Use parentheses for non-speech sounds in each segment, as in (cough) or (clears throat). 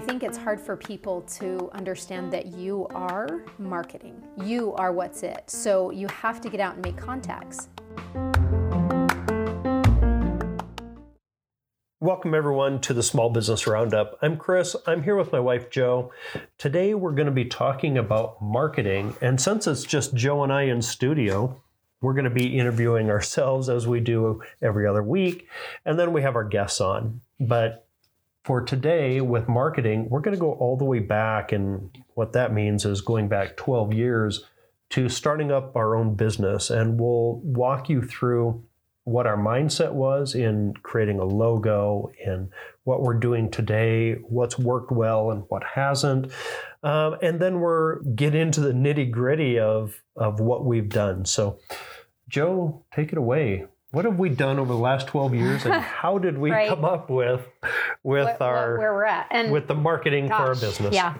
I think it's hard for people to understand that you are marketing. You are what's it. So you have to get out and make contacts. Welcome, everyone, to the Small Business Roundup. I'm Chris. I'm here with my wife, Joe. Today, we're going to be talking about marketing. And since it's just Joe and I in studio, we're going to be interviewing ourselves as we do every other week. And then we have our guests on. But for today with marketing, we're going to go all the way back. And what that means is going back 12 years to starting up our own business. And we'll walk you through what our mindset was in creating a logo and what we're doing today, what's worked well and what hasn't. Um, and then we're get into the nitty gritty of, of what we've done. So, Joe, take it away what have we done over the last 12 years and (laughs) how did we right. come up with with what, our where we're at. And with the marketing gosh, for our business? yeah.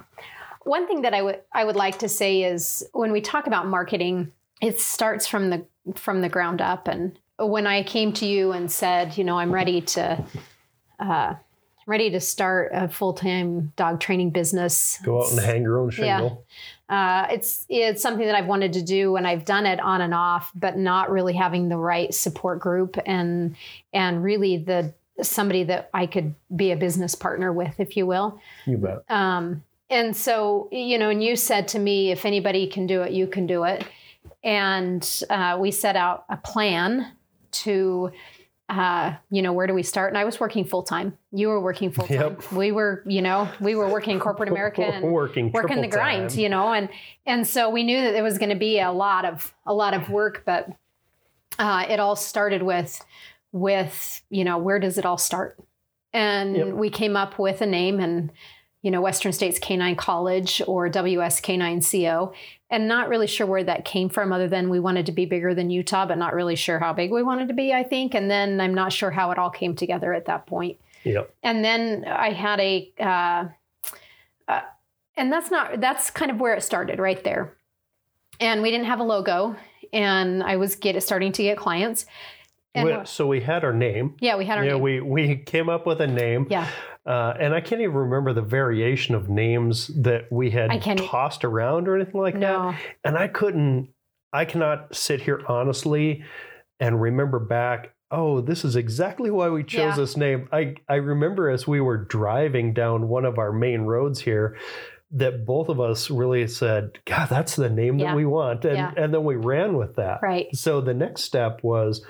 One thing that i would i would like to say is when we talk about marketing it starts from the from the ground up. And when i came to you and said you know i'm ready to uh, ready to start a full-time dog training business. Go out and hang your own shingle. Yeah uh, it's it's something that I've wanted to do and I've done it on and off, but not really having the right support group and and really the somebody that I could be a business partner with, if you will. You bet. Um, and so you know, and you said to me, if anybody can do it, you can do it. And uh, we set out a plan to uh, you know, where do we start? And I was working full time. You were working full time. Yep. We were, you know, we were working (laughs) corporate America and working working the grind, time. you know, and and so we knew that it was going to be a lot of a lot of work, but uh, it all started with with you know where does it all start? And yep. we came up with a name and you know Western States Canine College or WSK9CO and not really sure where that came from other than we wanted to be bigger than Utah, but not really sure how big we wanted to be, I think. And then I'm not sure how it all came together at that point. Yep. And then I had a, uh, uh, and that's not, that's kind of where it started right there. And we didn't have a logo and I was get starting to get clients. And so we had our name. Yeah, we had our yeah, name. we we came up with a name. Yeah. Uh, and I can't even remember the variation of names that we had tossed around or anything like no. that. And I couldn't, I cannot sit here honestly and remember back, oh, this is exactly why we chose yeah. this name. I, I remember as we were driving down one of our main roads here that both of us really said, God, that's the name yeah. that we want. And, and then we ran with that. Right. So the next step was,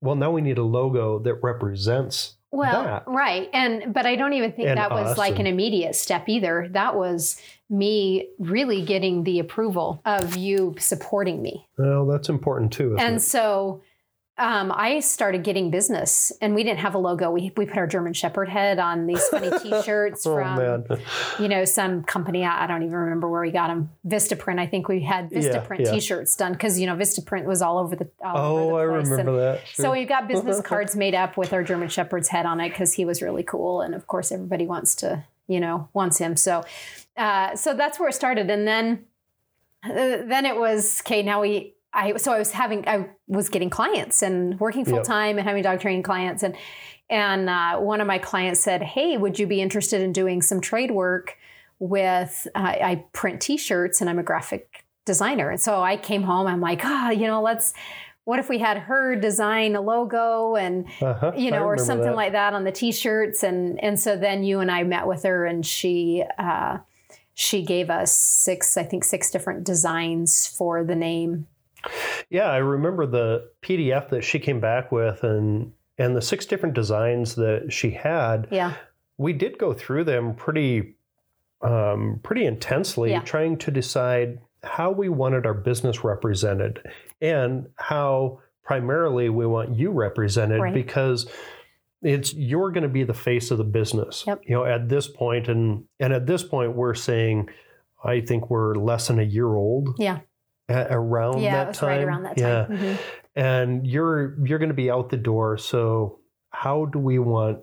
well, now we need a logo that represents well, that. right. And but I don't even think and that was like and, an immediate step either. That was me really getting the approval of you supporting me. Well, that's important too. and it? so um, I started getting business, and we didn't have a logo. We we put our German Shepherd head on these funny (laughs) T-shirts oh, from, man. you know, some company. I, I, don't even remember where we got them. Vistaprint. I think we had Vistaprint yeah, yeah. T-shirts done because you know Vistaprint was all over the. All oh, over the place. I remember and that. Sure. So we got business (laughs) cards made up with our German Shepherd's head on it because he was really cool, and of course everybody wants to, you know, wants him. So, uh, so that's where it started, and then, uh, then it was okay. Now we I so I was having I was getting clients and working full time yep. and having dog training clients and and uh, one of my clients said, "Hey, would you be interested in doing some trade work with? Uh, I print T-shirts and I'm a graphic designer." And so I came home. I'm like, ah, oh, you know, let's. What if we had her design a logo and uh-huh. you know, or something that. like that on the T-shirts? And and so then you and I met with her, and she. Uh, she gave us six, I think, six different designs for the name yeah, I remember the PDF that she came back with and and the six different designs that she had. Yeah. We did go through them pretty um, pretty intensely yeah. trying to decide how we wanted our business represented and how primarily we want you represented right. because it's you're going to be the face of the business. Yep. You know, at this point and and at this point we're saying I think we're less than a year old. Yeah around yeah, that time. Right around that time. Yeah. Mm-hmm. And you're you're going to be out the door. So how do we want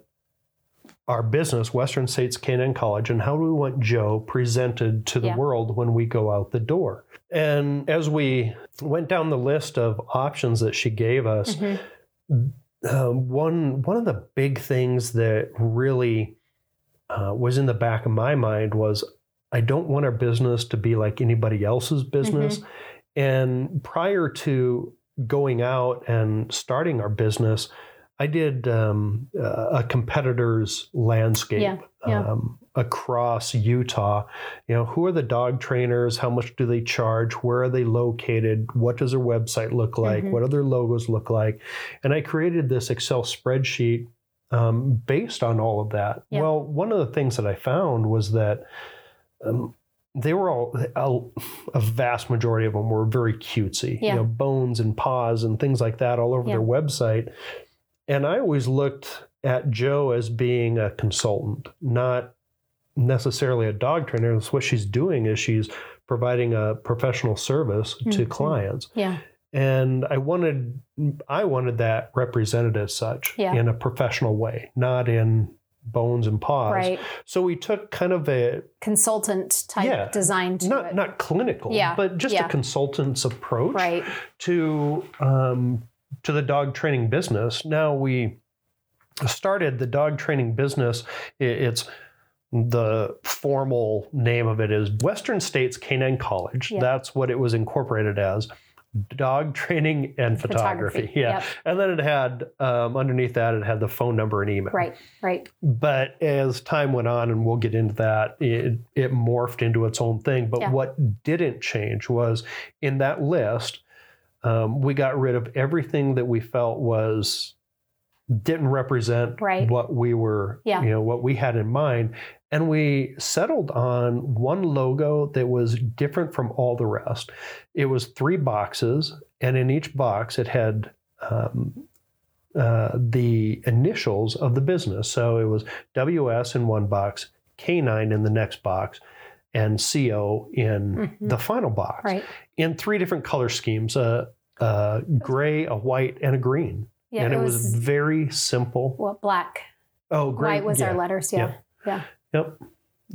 our business, Western States Canine College, and how do we want Joe presented to the yeah. world when we go out the door? And as we went down the list of options that she gave us, mm-hmm. uh, one one of the big things that really uh, was in the back of my mind was I don't want our business to be like anybody else's business. And prior to going out and starting our business, I did um, a competitor's landscape Yeah, yeah. Um, across Utah. You know, who are the dog trainers? How much do they charge? Where are they located? What does their website look like? Mhm. What do their logos look like? And I created this Excel spreadsheet um, based on all of that. Yeah. Well, one of the things that I found was that um, they were all a, a vast majority of them were very cutesy, Yeah. you know, bones and paws and things like that all over Yeah. their website. And I always looked at Joe as being a consultant, not necessarily a dog trainer. That's what she's doing is she's providing a professional service to Mhm. clients. Yeah. And I wanted I wanted that represented as such Yeah. in a professional way, not in bones and paws. Right. So we took kind of a Consultant type Yeah. design to not it. not clinical, Yeah, but just yeah. a consultant's approach right. to um, to the dog training business. Now we started the dog training business. It's the formal name of it is Western States Canine College. Yeah. That's what it was incorporated as. Dog training and photography. Photography, (laughs) Yeah. yep. And then it had um, underneath that, it had the phone number and email. Right. Right. But as time went on, and we'll get into that, it, it morphed into its own thing. But Yeah. what didn't change was in that list, um, we got rid of everything that we felt was didn't represent Right. what we were, Yeah. you know, what we had in mind. And we settled on one logo that was different from all the rest. It was three boxes, and in each box, it had um, uh, the initials of the business. So it was WS in one box, K9 in the next box, and CO in Mhm. the final box Right. in three different color schemes a, a gray, a white, and a green. Yeah. and it, was, was, very simple. well, black. Oh, great. White was yeah. our letters. Yeah. Yeah. Yep.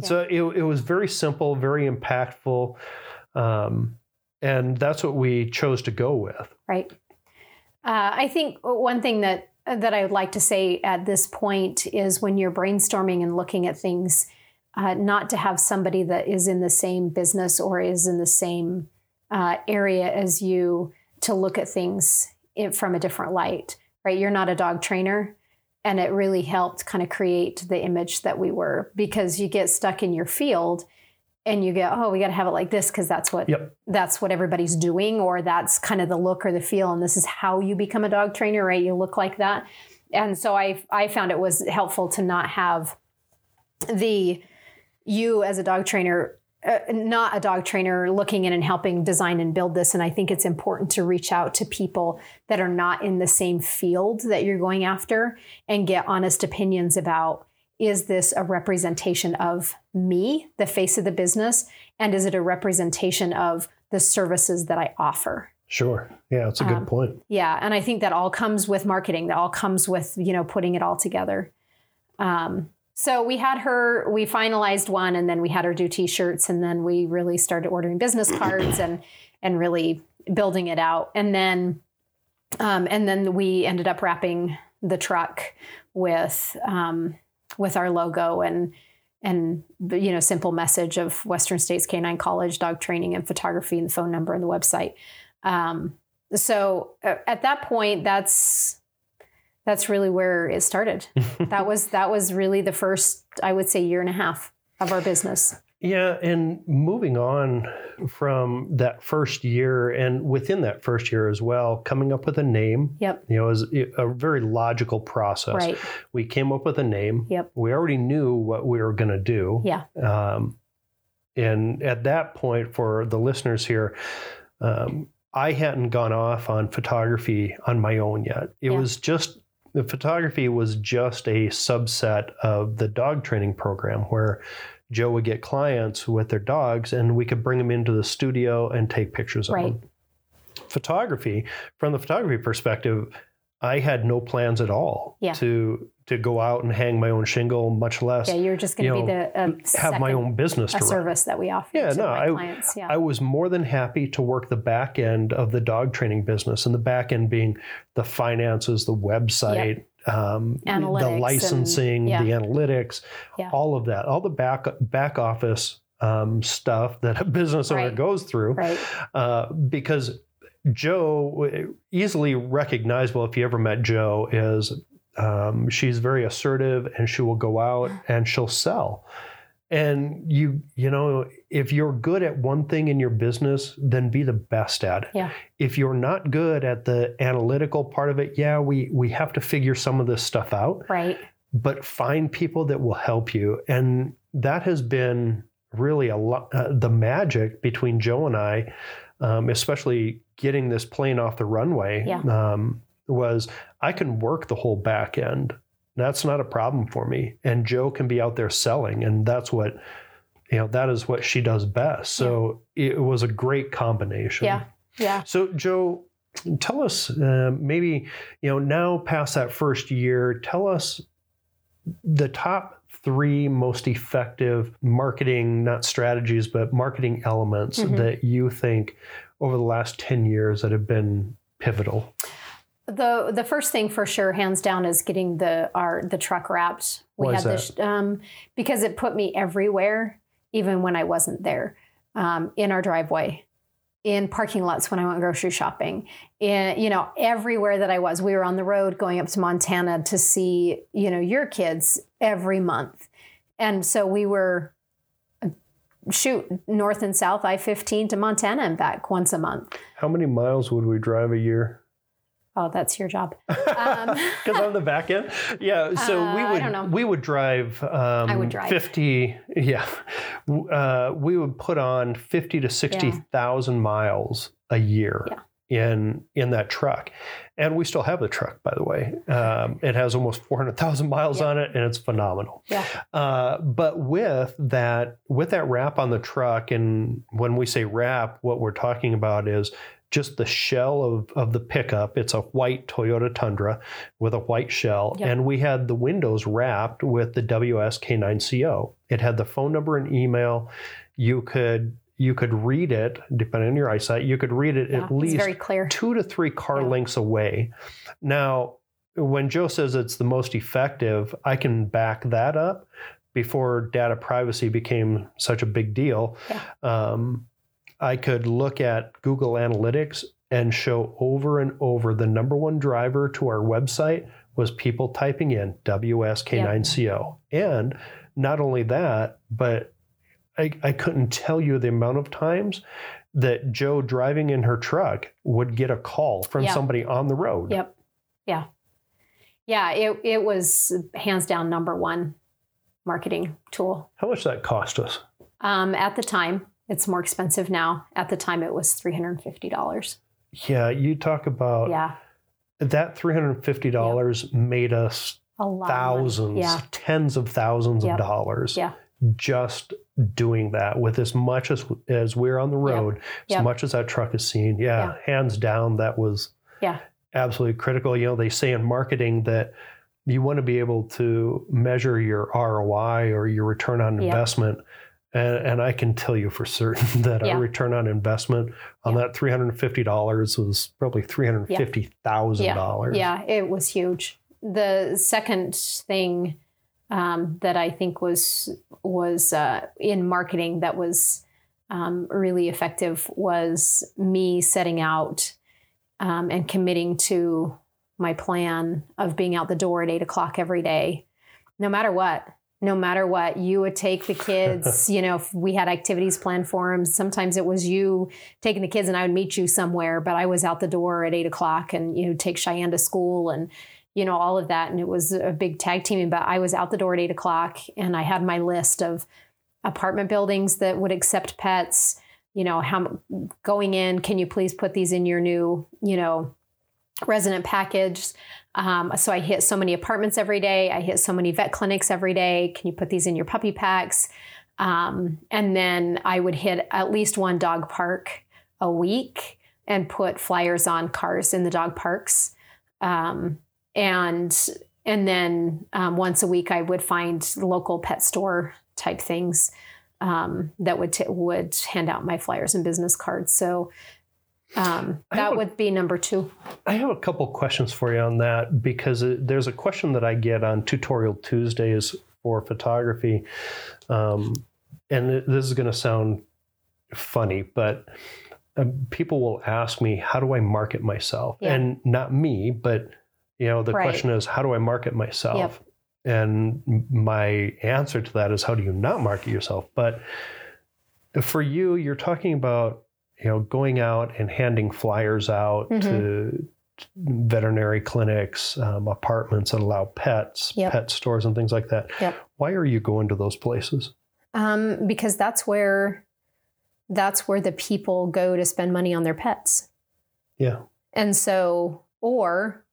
So it, it was very simple, very impactful. Um, and that's what we chose to go with. Right. Uh, I think one thing that that I would like to say at this point is when you're brainstorming and looking at things, uh, not to have somebody that is in the same business or is in the same uh, area as you to look at things in, from a different light. Right. You're not a dog trainer. And it really helped kind of create the image that we were because you get stuck in your field and you go, oh, we got to have it like this because that's what Yep. that's what everybody's doing, or that's kind of the look or the feel, and this is how you become a dog trainer, right? You look like that. And so I I found it was helpful to not have the you as a dog trainer uh, not a dog trainer looking in and helping design and build this and i think it's important to reach out to people that are not in the same field that you're going after and get honest opinions about is this a representation of me the face of the business and is it a representation of the services that i offer Sure. Yeah, that's a good Um, point. yeah, and I think that all comes with marketing. That all comes with you know putting it all together. Um, so we had her. We finalized one, and then we had her do T-shirts, and then we really started ordering business (clears throat) cards and and really building it out. And then um, and then we ended up wrapping the truck with um, with our logo and and you know simple message of Western States Canine College dog training and photography and the phone number and the website. Um, so uh, at that point, that's that's really where it started. (laughs) that was that was really the first, I would say, year and a half of our business. Yeah, and moving on from that first year, and within that first year as well, coming up with a name, Yep. you know, is a very logical process. Right. We came up with a name. Yep. We already knew what we were going to do. Yeah. Um, and at that point, for the listeners here, um, I hadn't gone off on photography on my own yet. It Yeah. was just the photography was just a subset of the dog training program where Joe would get clients with their dogs and we could bring them into the studio and take pictures of Right. them. Photography, from the photography perspective, I had no plans at all Yeah. to to go out and hang my own shingle, much less Yeah, you're just going to be know, the uh, have my own business a service that we offer Yeah, to no, I- clients. Yeah. I was more than happy to work the back end of the dog training business, and the back end being the finances, the website, um, Analytics the and- licensing, yeah. the analytics, Yeah. all of that, all the back back office um, stuff that a business owner Right. goes through, Right. uh, because Joe, easily recognizable if you ever met Joe, is um, she's very assertive and she will go out and she'll sell. And you, you know, if you're good at one thing in your business, then be the best at it. Yeah. If you're not good at the analytical part of it, yeah, we we have to figure some of this stuff out Right. but find people that will help you. And that has been really a lot, uh, the magic between Joe and I, um, especially getting this plane off the runway, Yeah. um, was I can work the whole back end. That's not a problem for me. And Joe can be out there selling. And that's what, you know, that is what she does best. So it was a great combination. Yeah. Yeah. So, Joe, tell us uh, maybe, you know, now past that first year, tell us the top three most effective marketing, not strategies, but marketing elements Mhm. that you think over the last 10 years that have been pivotal. The the first thing for sure, hands down, is getting the our the truck wrapped. We Why is had this um, because it put me everywhere, even when I wasn't there, um, in our driveway, in parking lots when I went grocery shopping, in you know everywhere that I was. We were on the road going up to Montana to see you know your kids every month, and so we were. uh, Shoot, north and south I 15 to Montana and back once a month. How many miles would we drive a year? Oh, that's your job. (laughs) Because on the back end, yeah. So we Uh, I would we would drive. Um, I would drive. fifty. Yeah, uh, we would put on fifty to sixty thousand miles a year in in that truck, and we still have the truck. By the way, um, it has almost four hundred thousand miles Yeah. on it, and it's phenomenal. Yeah. Uh, but with that, with that wrap on the truck, and when we say wrap, what we're talking about is just the shell of, of the pickup. It's a white Toyota Tundra with a white shell, Yep. and we had the windows wrapped with the WSK9CO. It had the phone number and email. You could you could read it depending on your eyesight. You could read it Yeah, at least very clear. two to three car Yeah. lengths away. Now, when Joe says it's the most effective, I can back that up before data privacy became such a big deal. Yeah. Um, I could look at Google Analytics and show over and over the number one driver to our website was people typing in WSK9CO. And not only that, but I, I couldn't tell you the amount of times that Joe driving in her truck would get a call from somebody on the road. Yep. Yeah. Yeah. It, it was hands down number one marketing tool. How much that cost us? Um, at the time, it's more expensive now. At the time, it was $350. Yeah, you talk about Yeah. that $350 made us thousands, Yeah. tens of thousands Yep. of dollars Yeah. just doing that with as much as as we're on the road, as Yep. much as that truck is seen. Yeah, Yeah. hands down, that was Yeah. absolutely critical. You know, they say in marketing that you want to be able to measure your ROI or your return on Yep. investment. And, and I can tell you for certain (laughs) that Yeah. our return on investment on Yeah. that $350 was probably $350,000. Yeah, it was huge. The second thing um, that I think was was uh, in marketing that was um, really effective was me setting out um, and committing to my plan of being out the door at eight o'clock every day, no matter what. No matter what, you would take the (laughs) kids. you know, if we had activities planned for them. Sometimes it was you taking the kids and I would meet you somewhere, but I was out the door at eight o'clock and you know take Cheyenne to school and you know all of that, and it was a big tag teaming. But I was out the door at eight o'clock and I had my list of apartment buildings that would accept pets. You know, how going in? Can you please put these in your new you know resident package? Um, so I hit so many apartments every day. I hit so many vet clinics every day. Can you put these in your puppy packs? Um, and then I would hit at least one dog park a week and put flyers on cars in the dog parks. Um, and and then um, once a week I would find local pet store type things um, that would t- would hand out my flyers and business cards. So Um, that a- would be number two. I have a couple questions for you on that because it, there's a question that I get on Tutorial Tuesdays for photography. Um, and this is going to sound funny, but um, people will ask me, how do I market myself? Yeah. And not me, but you know, the Right. question is, how do I market myself? And my answer to that is, how do you not market yourself? But for you, you're talking about, you know, going out and handing flyers out Mm-hmm. to veterinary clinics, um, apartments that allow pets, Yep. pet stores, and things like that. Yep. Why are you going to those places? Um, because that's where that's where the people go to spend money on their pets. Yeah. And so, or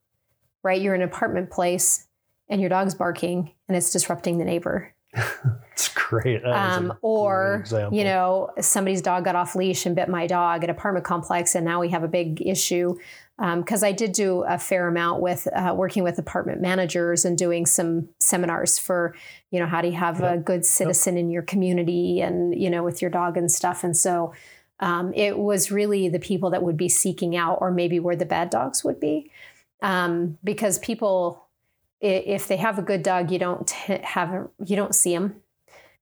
right, you're in an apartment place and your dog's barking and it's disrupting the neighbor. (laughs) Great. Um, or example. you know, somebody's dog got off leash and bit my dog at apartment complex, and now we have a big issue. Because I did do a fair amount with uh, working with apartment managers and doing some seminars for, you know, how do you have a good citizen in your community and you know with your dog and stuff. And so um, it was really the people that would be seeking out, or maybe where the bad dogs would be, um, because people, if they have a good dog, you don't have you don't see them.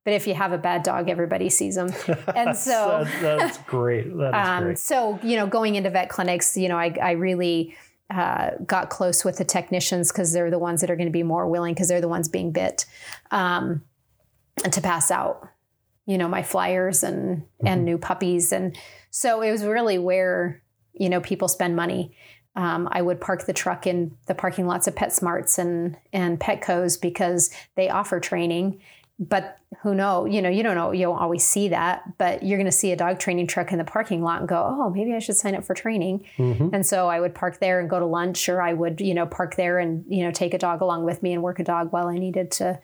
But if you have a bad dog, everybody sees them. (laughs) And so, That- that's great. That is um, great. so you know, going into vet clinics, you know, I, I really uh, got close with the technicians because they're the ones that are going to be more willing because they're the ones being bit, um, and to pass out, you know, my flyers and and new puppies, and so it was really where you know people spend money. Um, I would park the truck in the parking lots of PetSmarts and and Petco's because they offer training. But who know? You know, you don't know. You don't always see that, but you're going to see a dog training truck in the parking lot and go, "Oh, maybe I should sign up for training." Mhm. And so I would park there and go to lunch, or I would, you know, park there and you know take a dog along with me and work a dog while I needed to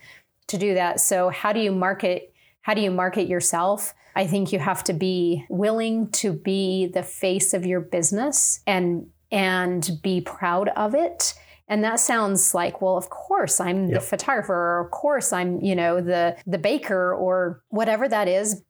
to do that. So how do you market? How do you market yourself? I think you have to be willing to be the face of your business and and be proud of it. And that sounds like, well, of course I'm the photographer, or of course I'm, you know, the the baker or whatever that is.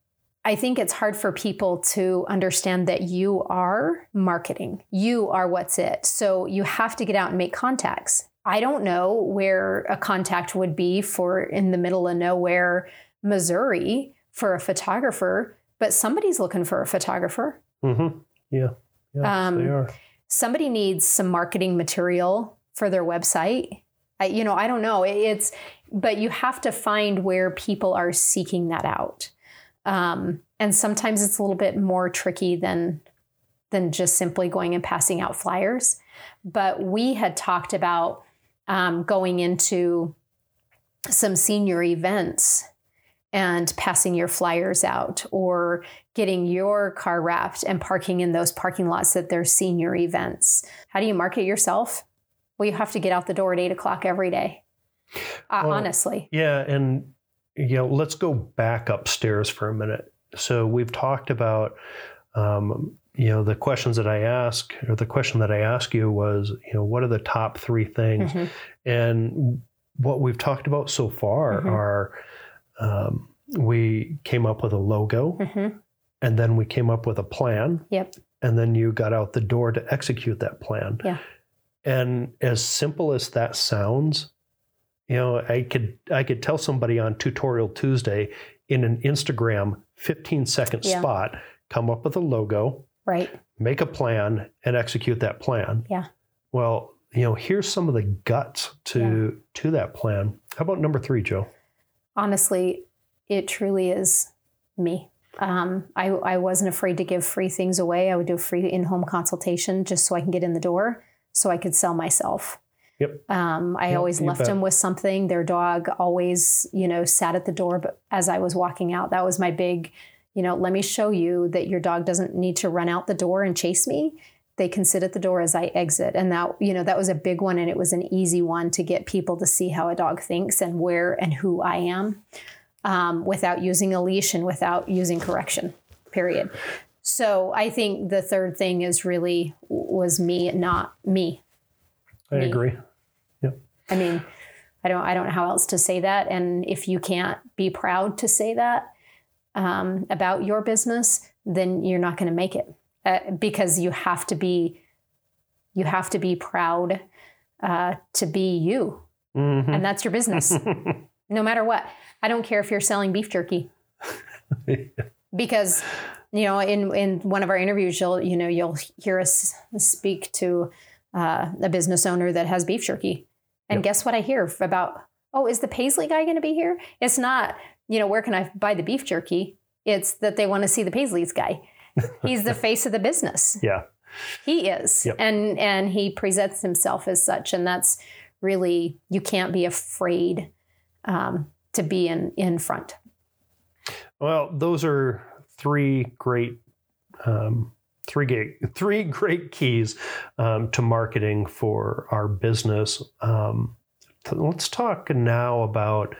I think it's hard for people to understand that you are marketing. You are what's it. So you have to get out and make contacts. I don't know where a contact would be for in the middle of nowhere, Missouri, for a photographer, but somebody's looking for a photographer. Mm-hmm. Yeah. Yes, Um, they are. Somebody needs some marketing material for their website. I, you know, I don't know. It- It's, but you have to find where people are seeking that out. Um, and sometimes it's a little bit more tricky than than just simply going and passing out flyers. But we had talked about um, going into some senior events and passing your flyers out or getting your car wrapped and parking in those parking lots at their senior events. How do you market yourself? Well, you have to get out the door at eight o'clock every day. Uh, Well, honestly. Yeah, and you know, let's go back upstairs for a minute. So we've talked about, um, you know, the questions that I ask, or the question that I asked you was, you know, what are the top three things? Mhm. And what we've talked about so far Mhm. are, um, we came up with a logo, Mhm. and then we came up with a plan, Yep. and then you got out the door to execute that plan. Yeah. And as simple as that sounds, you know, I could I could tell somebody on Tutorial Tuesday in an Instagram 15 second Yeah. spot, come up with a logo, Right. make a plan, and execute that plan. Yeah. Well, you know, here's some of the guts to to that plan. How about number three, Joe? honestly, it truly is me. Um, I, I wasn't afraid to give free things away. I would do a free in home consultation just so I can get in the door, so I could sell myself. Yep. Um, I Yep, always left bet. them with something. Their dog always, you know, sat at the door. But as I was walking out, that was my big, you know, let me show you that your dog doesn't need to run out the door and chase me. They can sit at the door as I exit. And that, you know, that was a big one. And it was an easy one to get people to see how a dog thinks and where and who I am um, without using a leash and without using correction, period. So I think the third thing is really was me, not me. I Me. agree. Yep. I mean, I don't I don't know how else to say that. And if you can't be proud to say that um, about your business, then you're not going to make it. uh, because you have to be you have to be proud uh, to be you Mhm. and that's your business (laughs) no matter what i don't care if you're selling beef jerky (laughs) because you know in in one of our interviews you'll you know you'll hear us speak to uh, a business owner that has beef jerky. And Yep. guess what i hear about oh is the paisley guy going to be here? It's not you know where can i buy the beef jerky? It's that they want to see the paisleys guy. (laughs) He's the face of the business. Yeah. he is. Yep. and and he presents himself as such and that's really you can't be afraid um, to be in in front. Well, those are three great, um, three great, (laughs) three great keys um, to marketing for our business. Um, let's talk now about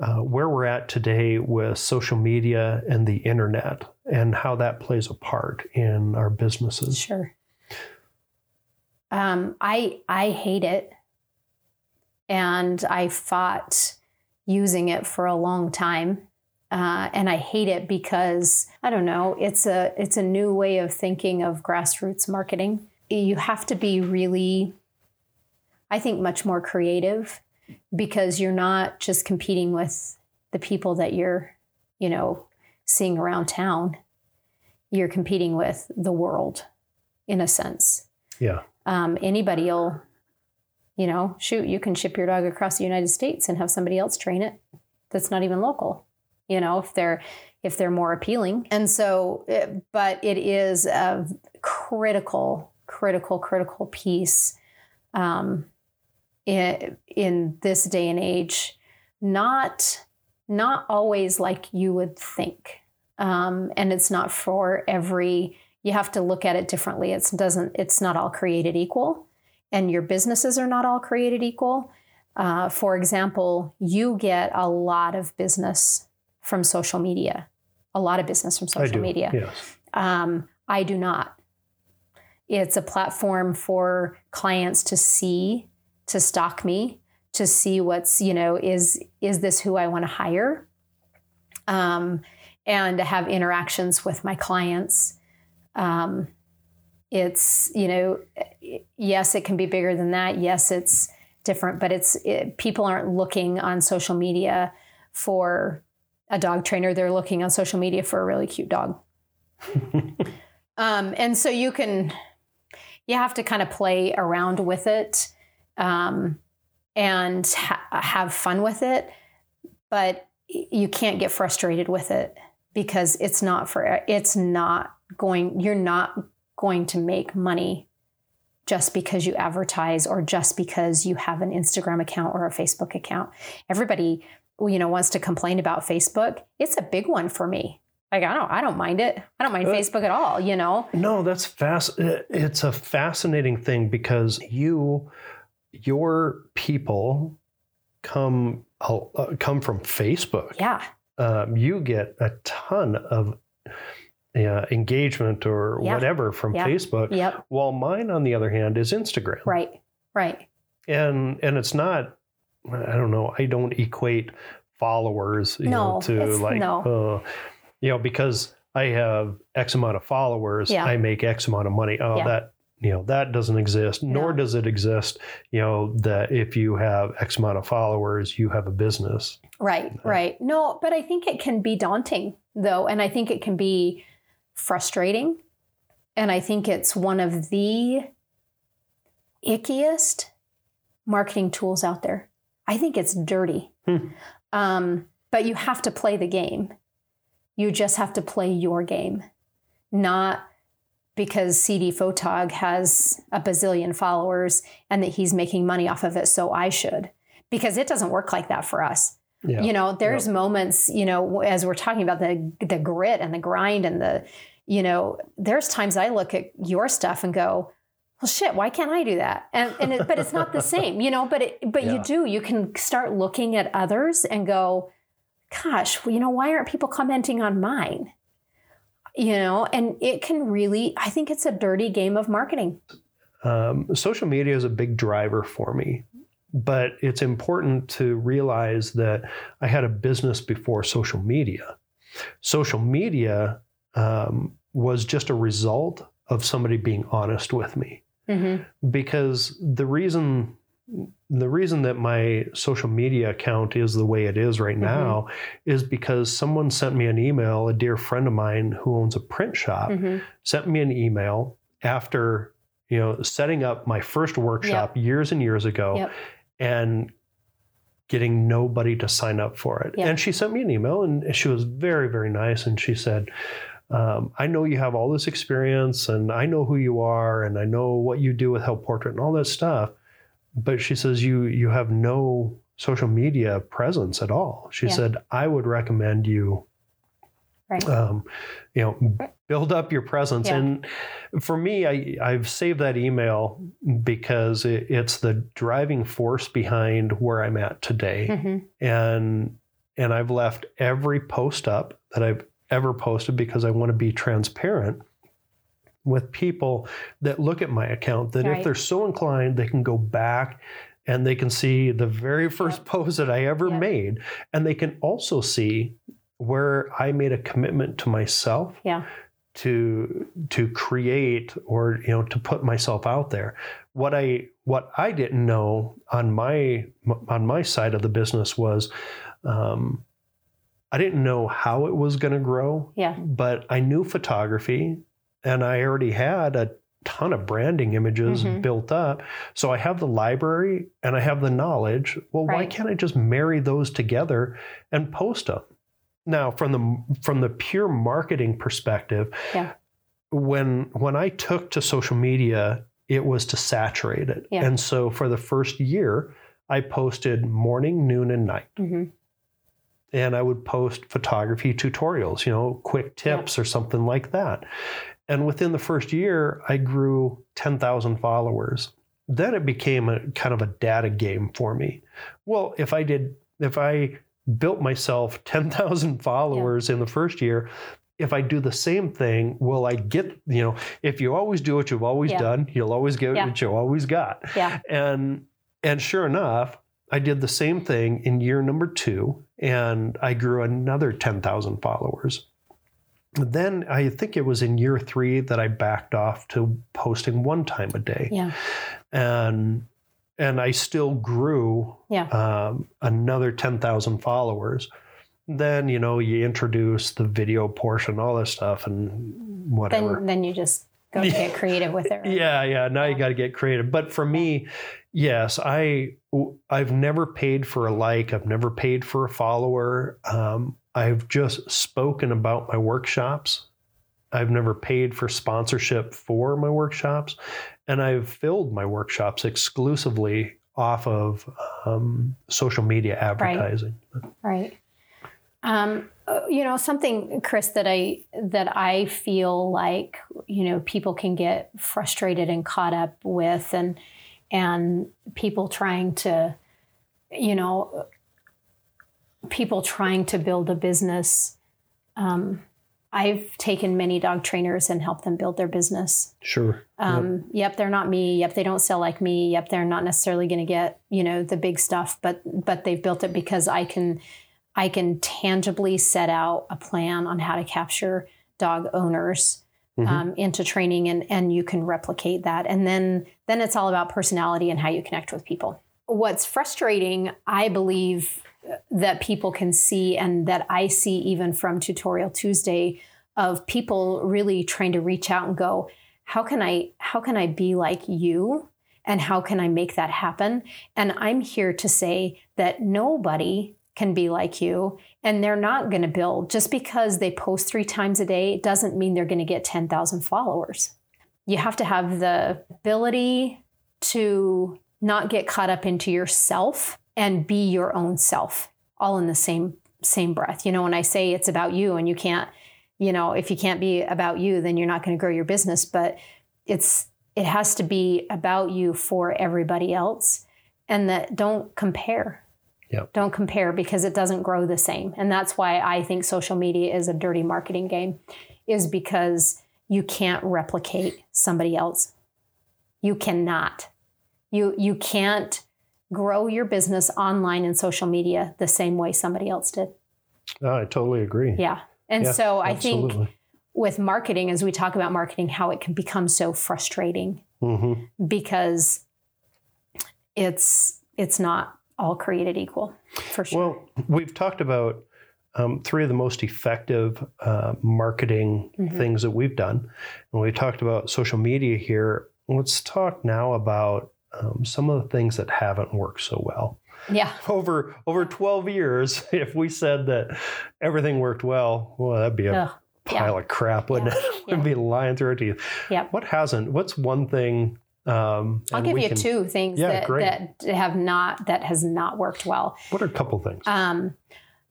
uh, where we're at today with social media and the internet, and how that plays a part in our businesses. Sure. Um, I I hate it, and I fought using it for a long time, uh, and I hate it because I don't know. It's a it's a new way of thinking of grassroots marketing. You have to be really, I think, much more creative because you're not just competing with the people that you're, you know, seeing around town. You're competing with the world in a sense. Yeah. Um, anybody will, you know, shoot, you can ship your dog across the United States and have somebody else train it that's not even local, you know, if they're if they're more appealing. And so, but it is a critical, critical, critical piece um, in, in this day and age. Not not always like you would think, um, and it's not for every you have to look at it differently. It doesn't. It's not all created equal, and your businesses are not all created equal. Uh, for example, you get a lot of business from social media, a lot of business from I social do. media. Yes. Um, I do not. It's a platform for clients to see, to stalk me, to see what's you know is is this who I want to hire, um, and to have interactions with my clients. Um, it's you know, yes, it can be bigger than that. Yes, it's different, but it's it, people aren't looking on social media for a dog trainer. They're looking on social media for a really cute dog. (laughs) Um, and so you can, you have to kind of play around with it um, and ha- have fun with it, but you can't get frustrated with it because it's not for, it's not going, you're not going to make money just because you advertise or just because you have an Instagram account or a Facebook account. Everybody, you know, wants to complain about Facebook. It's a big one for me. Like I don't, I don't mind it. I don't mind Uh, Facebook at all. You know, No, that's fast. It's a fascinating thing because you, your people, come uh, come from Facebook. yeah, Um, you get a ton of uh, engagement or Yeah. whatever from Yeah. Facebook. yep, While mine, on the other hand, is Instagram. right, right, And and it's not. I don't know. I don't equate followers you know, to like no. uh, you know because I have X amount of followers, Yeah. I make X amount of money. Oh, Yeah. that you know that doesn't exist. Nor No. does it exist. You know that if you have X amount of followers, you have a business. right, right. No, but I think it can be daunting though, and I think it can be frustrating, and I think it's one of the ickiest marketing tools out there. I think it's dirty, Hmm. um, but you have to play the game. You just have to play your game, not because CD Photog has a bazillion followers and that he's making money off of it, so I should. Because it doesn't work like that for us. Yeah. You know, there's moments, you know, as we're talking about the the grit and the grind and the, you know, there's times I look at your stuff and go, well, shit, why can't I do that? And and it, but it's not the (laughs) same, you know. But it, but you do. You can start looking at others and go, gosh, well, you know, why aren't people commenting on mine? You know, and it can really. I think it's a dirty game of marketing. Um, social media is a big driver for me, but it's important to realize that I had a business before social media. Social media um, was just a result of somebody being honest with me. Mm-hmm. Because the reason the reason that my social media account is the way it is right Mm-hmm. now is because someone sent me an email, a dear friend of mine who owns a print shop hmm sent me an email after you know setting up my first workshop years and years ago Yep. and getting nobody to sign up for it Yep. and she sent me an email and she was very very nice and she said um, i know you have all this experience and i know who you are and i know what you do with help portrait and all that stuff but she says you you have no social media presence at all she Yeah. said i would recommend you Right. um, you know build up your presence Yeah. and for me I, i've saved that email because it, it's the driving force behind where i'm at today hmm and and i've left every post up that i've ever posted because i want to be transparent with people that look at my account that Right. if they're so inclined they can go back and they can see the very first post that i ever Yep. made and they can also see where i made a commitment to myself Yeah. to to create or you know to put myself out there what i what i didn't know on my on my side of the business was um, i didn't know how it was going to grow Yeah. but i knew photography and i already had a ton of branding images Mhm. built up so i have the library and i have the knowledge well why can't i just marry those together and post them now from the from the pure marketing perspective Yeah. when when i took to social media it was to saturate it Yeah. and so for the first year i posted morning noon and night hmm and I would post photography tutorials, you know, quick tips or something like that. And within the first year, I grew 10,000 followers. Then it became a kind of a data game for me. Well, if I did, if I built myself (laughs) 10,000 followers in the first year, if I do the same thing, will I get, you know, if you always do what you've always Yeah. done, you'll always get what you always got Yeah. and and sure enough i did the same thing in year number two and i grew another 10000 followers then i think it was in year three that i backed off to posting one time a day Yeah. and and i still grew Yeah. um, another 10000 followers then you know you introduce the video portion all this stuff and whatever Then then you just go (laughs) get creative with it. right? yeah, yeah. Now you got to get creative. But for me, yes, I I've never paid for a like. I've never paid for a follower. Um, I've just spoken about my workshops. I've never paid for sponsorship for my workshops, and I've filled my workshops exclusively off of um, social media advertising. Right. Um, uh, you know, something, Chris, that I that I feel like you know people can get frustrated and caught up with, and and people trying to, you know, people trying to build a business. Um, I've taken many dog trainers and helped them build their business. Sure. Um, Yep, they're not me. Yep, they don't sell like me. Yep, they're not necessarily going to get you know the big stuff, but but they've built it because I can I can tangibly set out a plan on how to capture dog owners Mhm. um, into training, and and you can replicate that, and then then it's all about personality and how you connect with people. What's frustrating, I believe, that people can see, and that I see even from Tutorial Tuesday, of people really trying to reach out and go, how can I how can I be like you? And how can I make that happen? And I'm here to say that nobody can be like you and they're not going to build just because they post 3 times a day it doesn't mean they're going to get 10,000 followers. You have to have the ability to not get caught up into yourself and be your own self all in the same same breath. You know, when I say it's about you and you can't you know, if you can't be about you, then you're not going to grow your business. But it's it has to be about you for everybody else, and that don't compare. Yep. Don't compare because it doesn't grow the same, and that's why I think social media is a dirty marketing game, is because you can't replicate somebody else. You cannot. You you can't grow your business online and social media the same way somebody else did. Oh, I totally agree. Yeah. And Yeah, so I think with marketing, as we talk about marketing, how it can become so frustrating hmm because it's it's not all created equal for sure. Well, we've talked about um, three of the most effective uh, marketing Mhm. things that we've done. And we talked about social media here. Let's talk now about um, some of the things that haven't worked so well. yeah, (laughs) Over over 12 years, (laughs) if we said that everything worked well, well, that'd be a Ugh, pile of crap, wouldn't Yeah. it? (laughs) We'd be lying through our teeth. yeah. What hasn't? What's one thing? Um, I'll give you can- two things Yeah, that, that have not that has not worked well. What are a couple things? Um,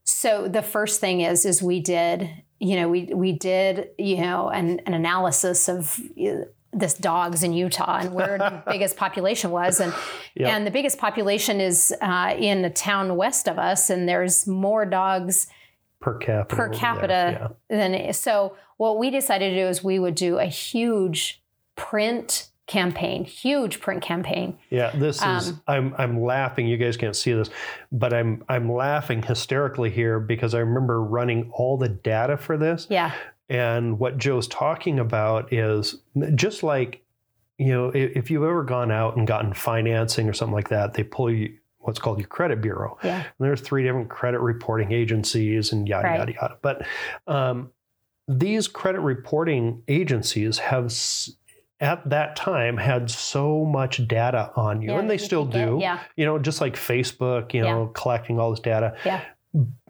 so the first thing is is we did you know we we did you know an, an analysis of uh, this dogs in Utah and where the (laughs) biggest population was and Yeah. and the biggest population is uh, in a town west of us and there's more dogs per capita. per capita than so what we decided to do is we would do a huge print campaign huge print campaign Yeah, this is Um, I'm I'm laughing. You guys can't see this, but I'm I'm laughing hysterically here because I remember running all the data for this. yeah And what Joe's talking about is just like, you know, if, you've ever gone out and gotten financing or something like that, they pull you what's called your credit bureau. yeah And there's three different credit reporting agencies and yada Right. yada yada. But um, these credit reporting agencies have s- at that time had so much data on you, Yeah, and they still do. yeah You know, just like Facebook, you know, collecting all this data. Yeah.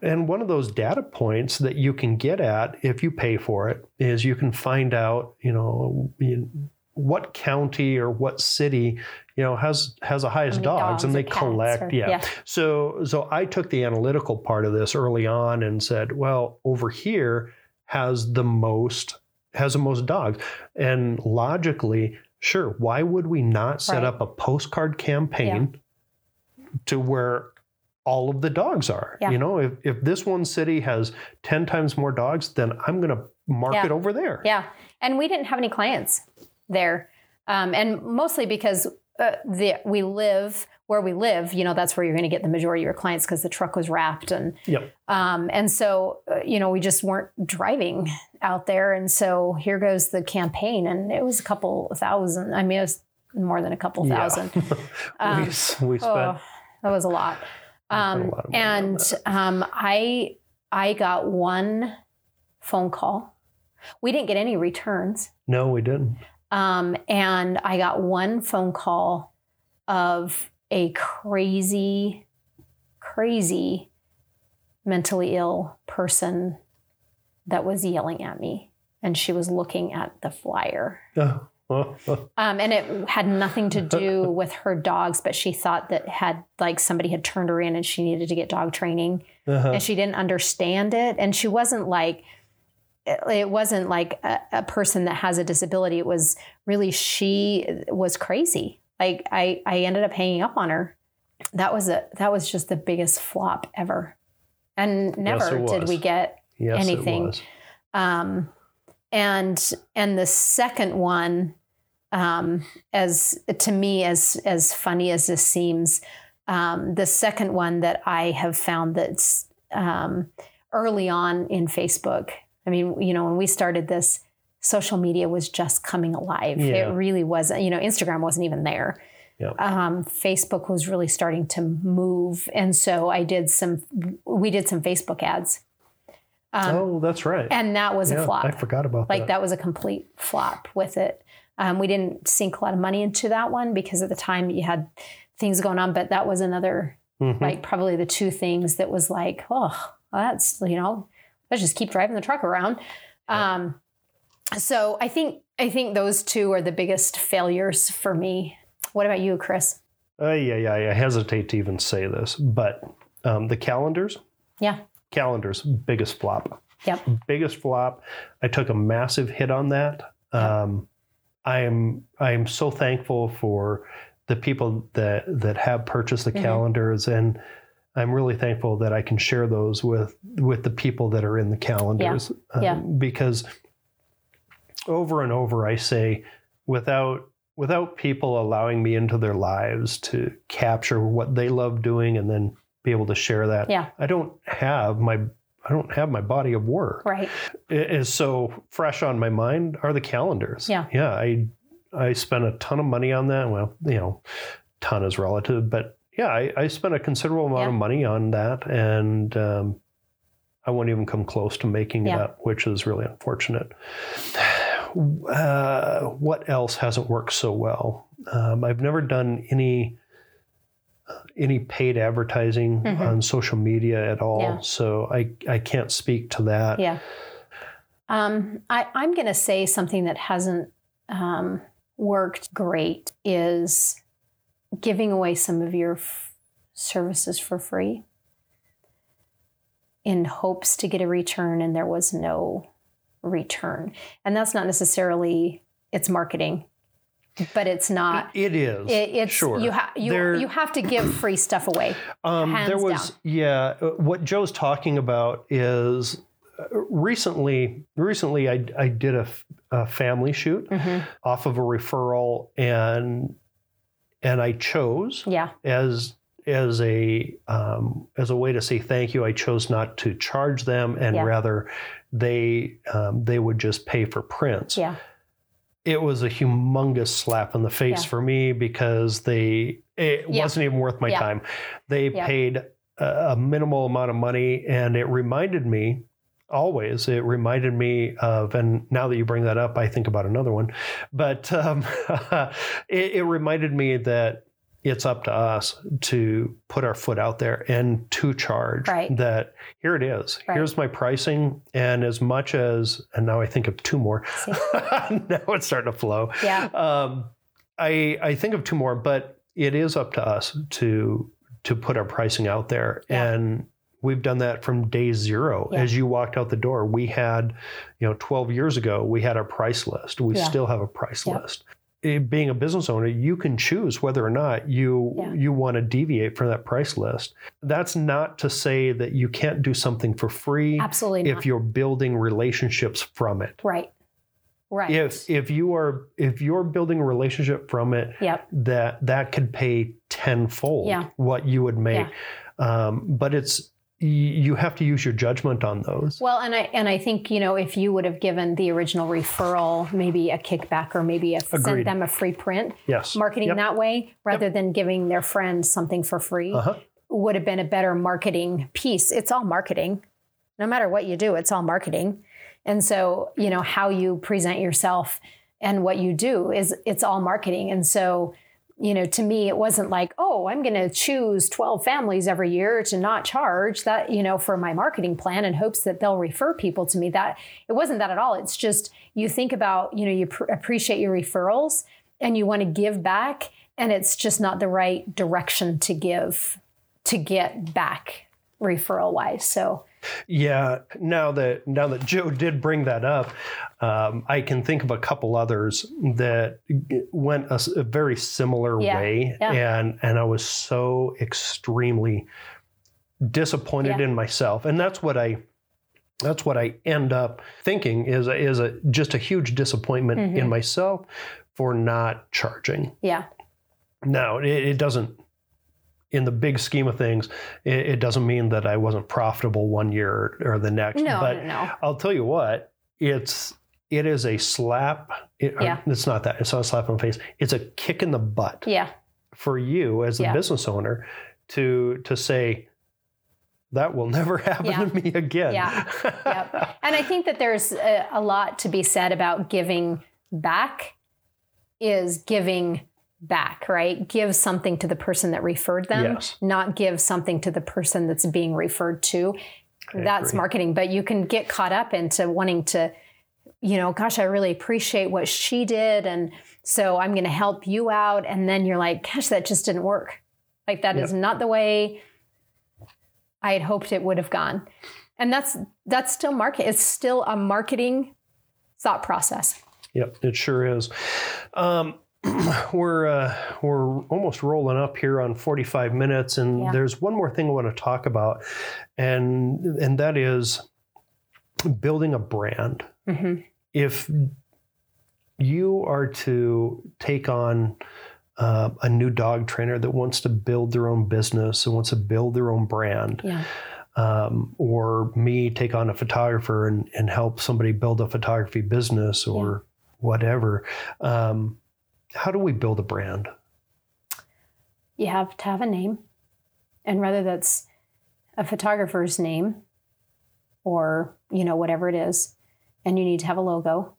And one of those data points that you can get at if you pay for it is you can find out, you know, what county or what city, you know, has has the highest dogs, dogs and they collect, or- yeah. yeah. So so I took the analytical part of this early on and said, well, over here has the most has the most dogs. And logically, sure, why would we not set Right. up a postcard campaign to where all of the dogs are? Yeah. You know, if, if this one city has 10 times more dogs, then I'm going to market Yeah. over there. Yeah, and we didn't have any clients there, um, and mostly because uh, the, we live where we live. You know, that's where you're going to get the majority of your clients because the truck was wrapped, and Yep. um, and so uh, you know we just weren't driving out there, and so here goes the campaign, and it was a couple thousand. I mean, it was more than a couple Yeah. thousand. (laughs) we, Um, s- we spent Oh, that was a lot. We spent a Um, lot of money on and um, I I got one phone call. We didn't get any returns. no, we didn't. Um, and I got one phone call of a crazy, crazy mentally ill person that was yelling at me. And she was looking at the flyer. Oh. (laughs) Um, and it had nothing to do (laughs) with her dogs, but she thought that had like somebody had turned her in and she needed to get dog training Uh-huh. and she didn't understand it. And she wasn't like, it it wasn't like a, a person that has a disability. It was really, she was crazy. Like I, I ended up hanging up on her. That was a, that was just the biggest flop ever. And never it did we get yes, anything. Um, and and the second one, um, as to me as as funny as this seems, um, the second one that I have found that's um, early on in Facebook. I mean, you know, when we started this, social media was just coming alive. Yeah. It really wasn't. You know, Instagram wasn't even there. Yeah. Um, Facebook was really starting to move, and so I did some. We did some Facebook ads. Um, oh, that's right. and that was Yeah, a flop. I forgot about like that. Like that was a complete flop with it. Um, we didn't sink a lot of money into that one because at the time you had things going on, but that was another Mhm. like probably the two things that was like, oh, that's you know, let's just keep driving the truck around. Um, so I think I think those two are the biggest failures for me. What about you, Chris? Uh, yeah, yeah, I hesitate to even say this, but um, the calendars, Yeah. calendars, biggest flop. Yep. Biggest flop. I took a massive hit on that. Um, I am I am so thankful for the people that that have purchased the Mhm. calendars, and I'm really thankful that I can share those with with the people that are in the calendars. um, Yeah. Because over and over, I say, without without people allowing me into their lives to capture what they love doing and then be able to share that Yeah. i don't have my I don't have my body of work. Right. It is so fresh on my mind are the calendars. Yeah. Yeah. I I spent a ton of money on that. Well, you know, ton is relative, but yeah, I, I spent a considerable amount Yeah. of money on that, and um, I won't even come close to making it up, which is really unfortunate. Uh, what else hasn't worked so well? Um, I've never done any any paid advertising Mhm. on social media at all, Yeah. so I I can't speak to that. Yeah. Um, I, I'm going to say something that hasn't um, worked great is giving away some of your f- services for free in hopes to get a return, and there was no return. And that's not necessarily it's marketing, but it's not. It is. It, it's sure. you have you There- you have to give free stuff away. (clears throat) Um, there was, yeah. uh, What Joe's talking about is uh, recently. Recently, I, I did a, a family shoot Mhm. off of a referral, and and I chose Yeah, as as a um, as a way to say thank you. I chose not to charge them, and Yeah. rather they um, they would just pay for prints. yeah, It was a humongous slap in the face Yeah. for me because they it Yeah. wasn't even worth my Yeah. time. They paid a, a minimal amount of money, and it reminded me always. It reminded me of, and now that you bring that up, I think about another one. But um, (laughs) it, it reminded me that it's up to us to put our foot out there and to charge Right. that here it is. Right. Here's my pricing. And as much as, and now I think of two more. (laughs) Now it's starting to flow. yeah, Um, I, I think of two more, but it is up to us to to put our pricing out there. Yeah. And we've done that from day zero. Yeah. As you walked out the door, we had, you know, 12 years ago, we had our price list. We Yeah. still have a price list. Eh, Being a business owner, you can choose whether or not you Yeah. you want to deviate from that price list. That's not to say that you can't do something for free absolutely not. if you're building relationships from it right, right. if if you are if you're building a relationship from it yep, that that could pay tenfold Yeah. what you would make um, but it's you have to use your judgment on those Well, and I and I think you know if you would have given the original referral maybe a kickback or maybe a, sent them a free print, yes marketing Yep. that way rather than giving their friends something for free uh-huh. would have been a better marketing piece. It's all marketing, no matter what you do. It's all marketing, and so you know how you present yourself and what you do is it's all marketing, and so. You know, to me, it wasn't like, oh, I'm going to choose 12 families every year to not charge that, you know, for my marketing plan in hopes that they'll refer people to me. That it wasn't that at all. It's just you think about, you know, you pr- appreciate your referrals and you want to give back, and it's just not the right direction to give to get back referral wise. So yeah now that now that joe did bring that up um, i can think of a couple others that went a very similar Yeah, way yeah. and and i was so extremely disappointed Yeah. in myself and that's what i that's what I end up thinking is a, is a just a huge disappointment in Mhm. myself for not charging. yeah, Now it, it doesn't, in the big scheme of things, it, it doesn't mean that I wasn't profitable one year or the next. no, but no, I'll tell you what, it's it is a slap. It, Yeah. It's not that. It's not a slap on the face. It's a kick in the butt yeah, for you as a Yeah. business owner to to say that will (laughs) never happen Yeah. to me again. Yeah. Yep. (laughs) and I think that there's a, a lot to be said about giving back. Is giving back, right? Give something to the person that referred them, Yes. not give something to the person that's being referred to. I That's agree. marketing, but you can get caught up into wanting to, you know, gosh, I really appreciate what she did. And so I'm going to help you out. And then you're like, gosh, that just didn't work. Like, that is not the way I had hoped it would have gone. And that's that's still market. It's still a marketing thought process. Yep, it sure is. Um, (clears throat) we're uh, we're almost rolling up here on 45 minutes, and Yeah. there's one more thing I want to talk about, and and that is building a brand. hmm If you are to take on uh, a new dog trainer that wants to build their own business and wants to build their own brand, Yeah. um, or me take on a photographer and, and help somebody build a photography business or whatever. Um, how do we build a brand? You have to have a name, and whether that's a photographer's name or you know whatever it is, and you need to have a logo.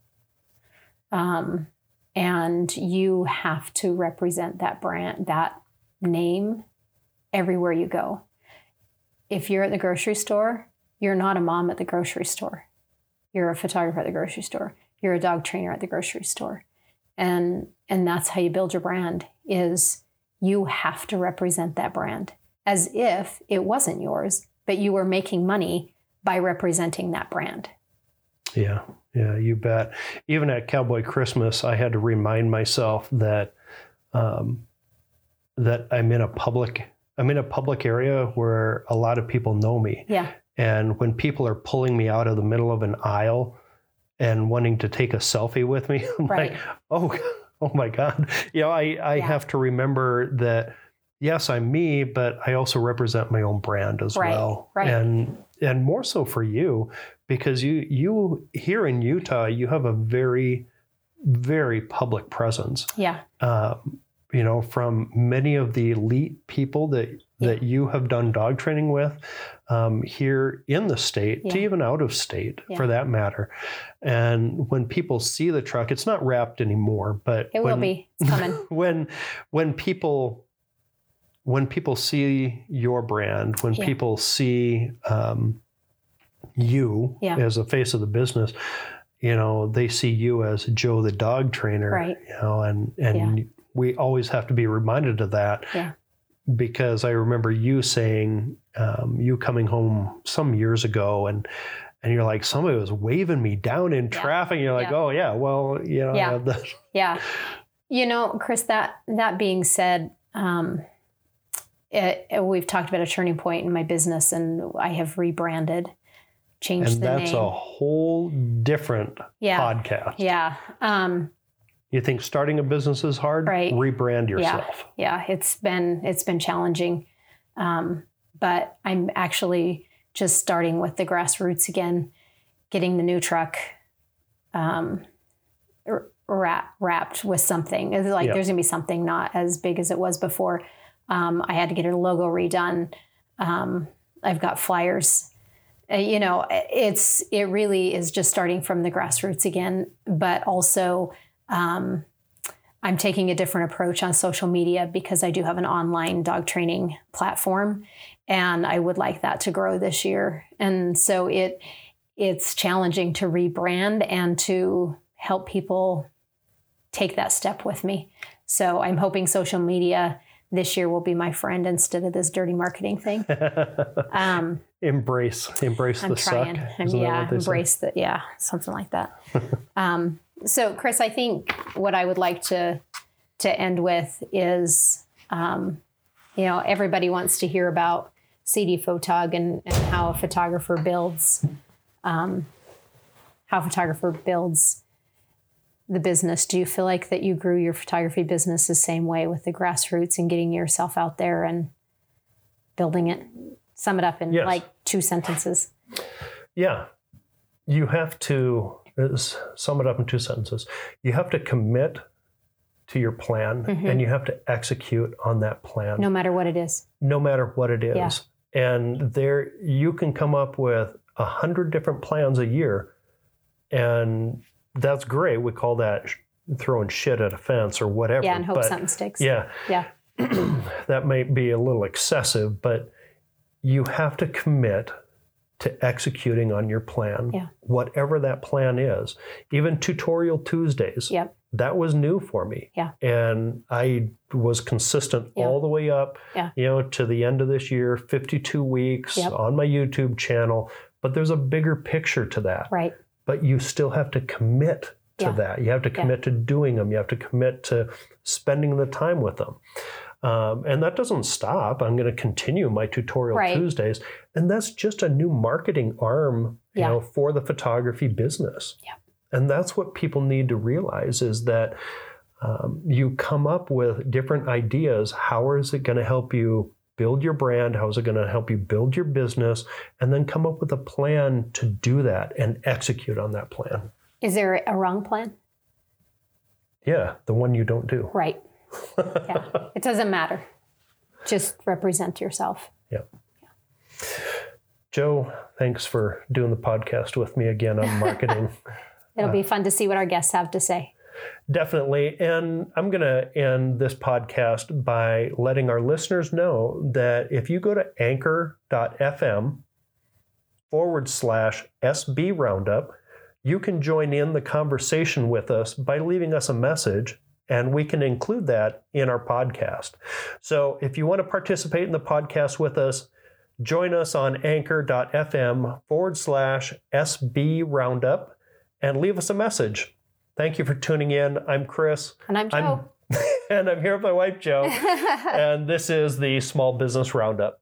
Um, and you have to represent that brand, that name, everywhere you go. If you're at the grocery store, you're not a mom at the grocery store. You're a photographer at the grocery store. You're a dog trainer at the grocery store. And and that's how you build your brand is you have to represent that brand as if it wasn't yours, but you were making money by representing that brand. Yeah, yeah, you bet. Even at Cowboy Christmas, I had to remind myself that um, that I'm in a public I'm in a public area where a lot of people know me. Yeah. And when people are pulling me out of the middle of an aisle and wanting to take a selfie with me, (laughs) I'm Right. like, oh, oh my God. You know, I, I Yeah. have to remember that yes, I'm me, but I also represent my own brand as Right, well. right. And and more so for you, because you you here in Utah, you have a very, very public presence Yeah. um, you know, from many of the elite people that Yeah. that you have done dog training with um, here in the state, to even out of state Yeah. for that matter. And when people see the truck, it's not wrapped anymore, but It when, will be. It's coming. (laughs) when when people when people see your brand, when Yeah. people see um, you Yeah. as the face of the business, you know, they see you as Joe the dog trainer, Right. You know, and and we always have to be reminded of that. Yeah. Because I remember you saying, um, you coming home some years ago, and and you're like, somebody was waving me down in Yeah. traffic. And you're like, Yeah. oh yeah, well, you know, Yeah. the, (laughs) Yeah. You know, Chris, that that being said, um, it, it- we've talked about a turning point in my business and I have rebranded, changed and the that's name. a whole different yeah. podcast. Yeah. Um, You think starting a business is hard? Right. Rebrand yourself. yeah, yeah. it's been it's been challenging. Um, but I'm actually just starting with the grassroots again, getting the new truck um, wrap, wrapped with something. It's like Yeah. there's gonna be something not as big as it was before. Um, I had to get a logo redone. Um, I've got flyers. Uh, you know, it's it really is just starting from the grassroots again, but also. Um, I'm taking a different approach on social media because I do have an online dog training platform and I would like that to grow this year. And so it it's challenging to rebrand and to help people take that step with me. So I'm hoping social media this year will be my friend instead of this dirty marketing thing. (laughs) Um, embrace, embrace I'm the trying. suck. I'm, yeah, they say? embrace that. Yeah, something like that. (laughs) um, so, Chris, I think what I would like to to end with is, um, you know, everybody wants to hear about CD Photog and, and how a photographer builds, um, how a photographer builds the business. Do you feel like that you grew your photography business the same way with the grassroots and getting yourself out there and building it? Sum it up in Yes. like two sentences. Yeah. You have to sum it up in two sentences. You have to commit to your plan Mhm. and you have to execute on that plan no matter what it is. no matter what it is. Yeah. And there you can come up with a hundred different plans a year. And that's great. We call that sh- throwing shit at a fence or whatever. Yeah, and hope but- something sticks. Yeah. Yeah. (clears throat) that might be a little excessive, but you have to commit to executing on your plan, Yeah. whatever that plan is. Even tutorial Tuesdays, Yep. that was new for me. Yeah. And I was consistent Yeah. all the way up, Yeah. you know, to the end of this year, 52 weeks Yep. on my YouTube channel. But there's a bigger picture to that Right. but you still have to commit to Yeah. that. You have to commit to doing them. You have to commit to spending the time with them. Um, and that doesn't stop. I'm going to continue my tutorial Right. Tuesdays, and that's just a new marketing arm, you Yeah. know, for the photography business. Yeah. And that's what people need to realize is that um, you come up with different ideas. How is it going to help you build your brand? How is it going to help you build your business? And then come up with a plan to do that and execute on that plan. Is there a wrong plan? Yeah, the one you don't do. Right. Yeah. It doesn't matter. Just represent yourself. Yeah. Joe, thanks for doing the podcast with me again on marketing. (laughs) It'll be fun to see what our guests have to say. Definitely. And I'm going to end this podcast by letting our listeners know that if you go to anchor.fm forward slash SB Roundup, you can join in the conversation with us by leaving us a message, and we can include that in our podcast. So if you want to participate in the podcast with us, join us on anchor.fm forward slash SB Roundup and leave us a message. Thank you for tuning in. I'm Chris. And I'm Joe. I'm, (laughs) and I'm here with my wife, Joe. (laughs) and this is the Small Business Roundup.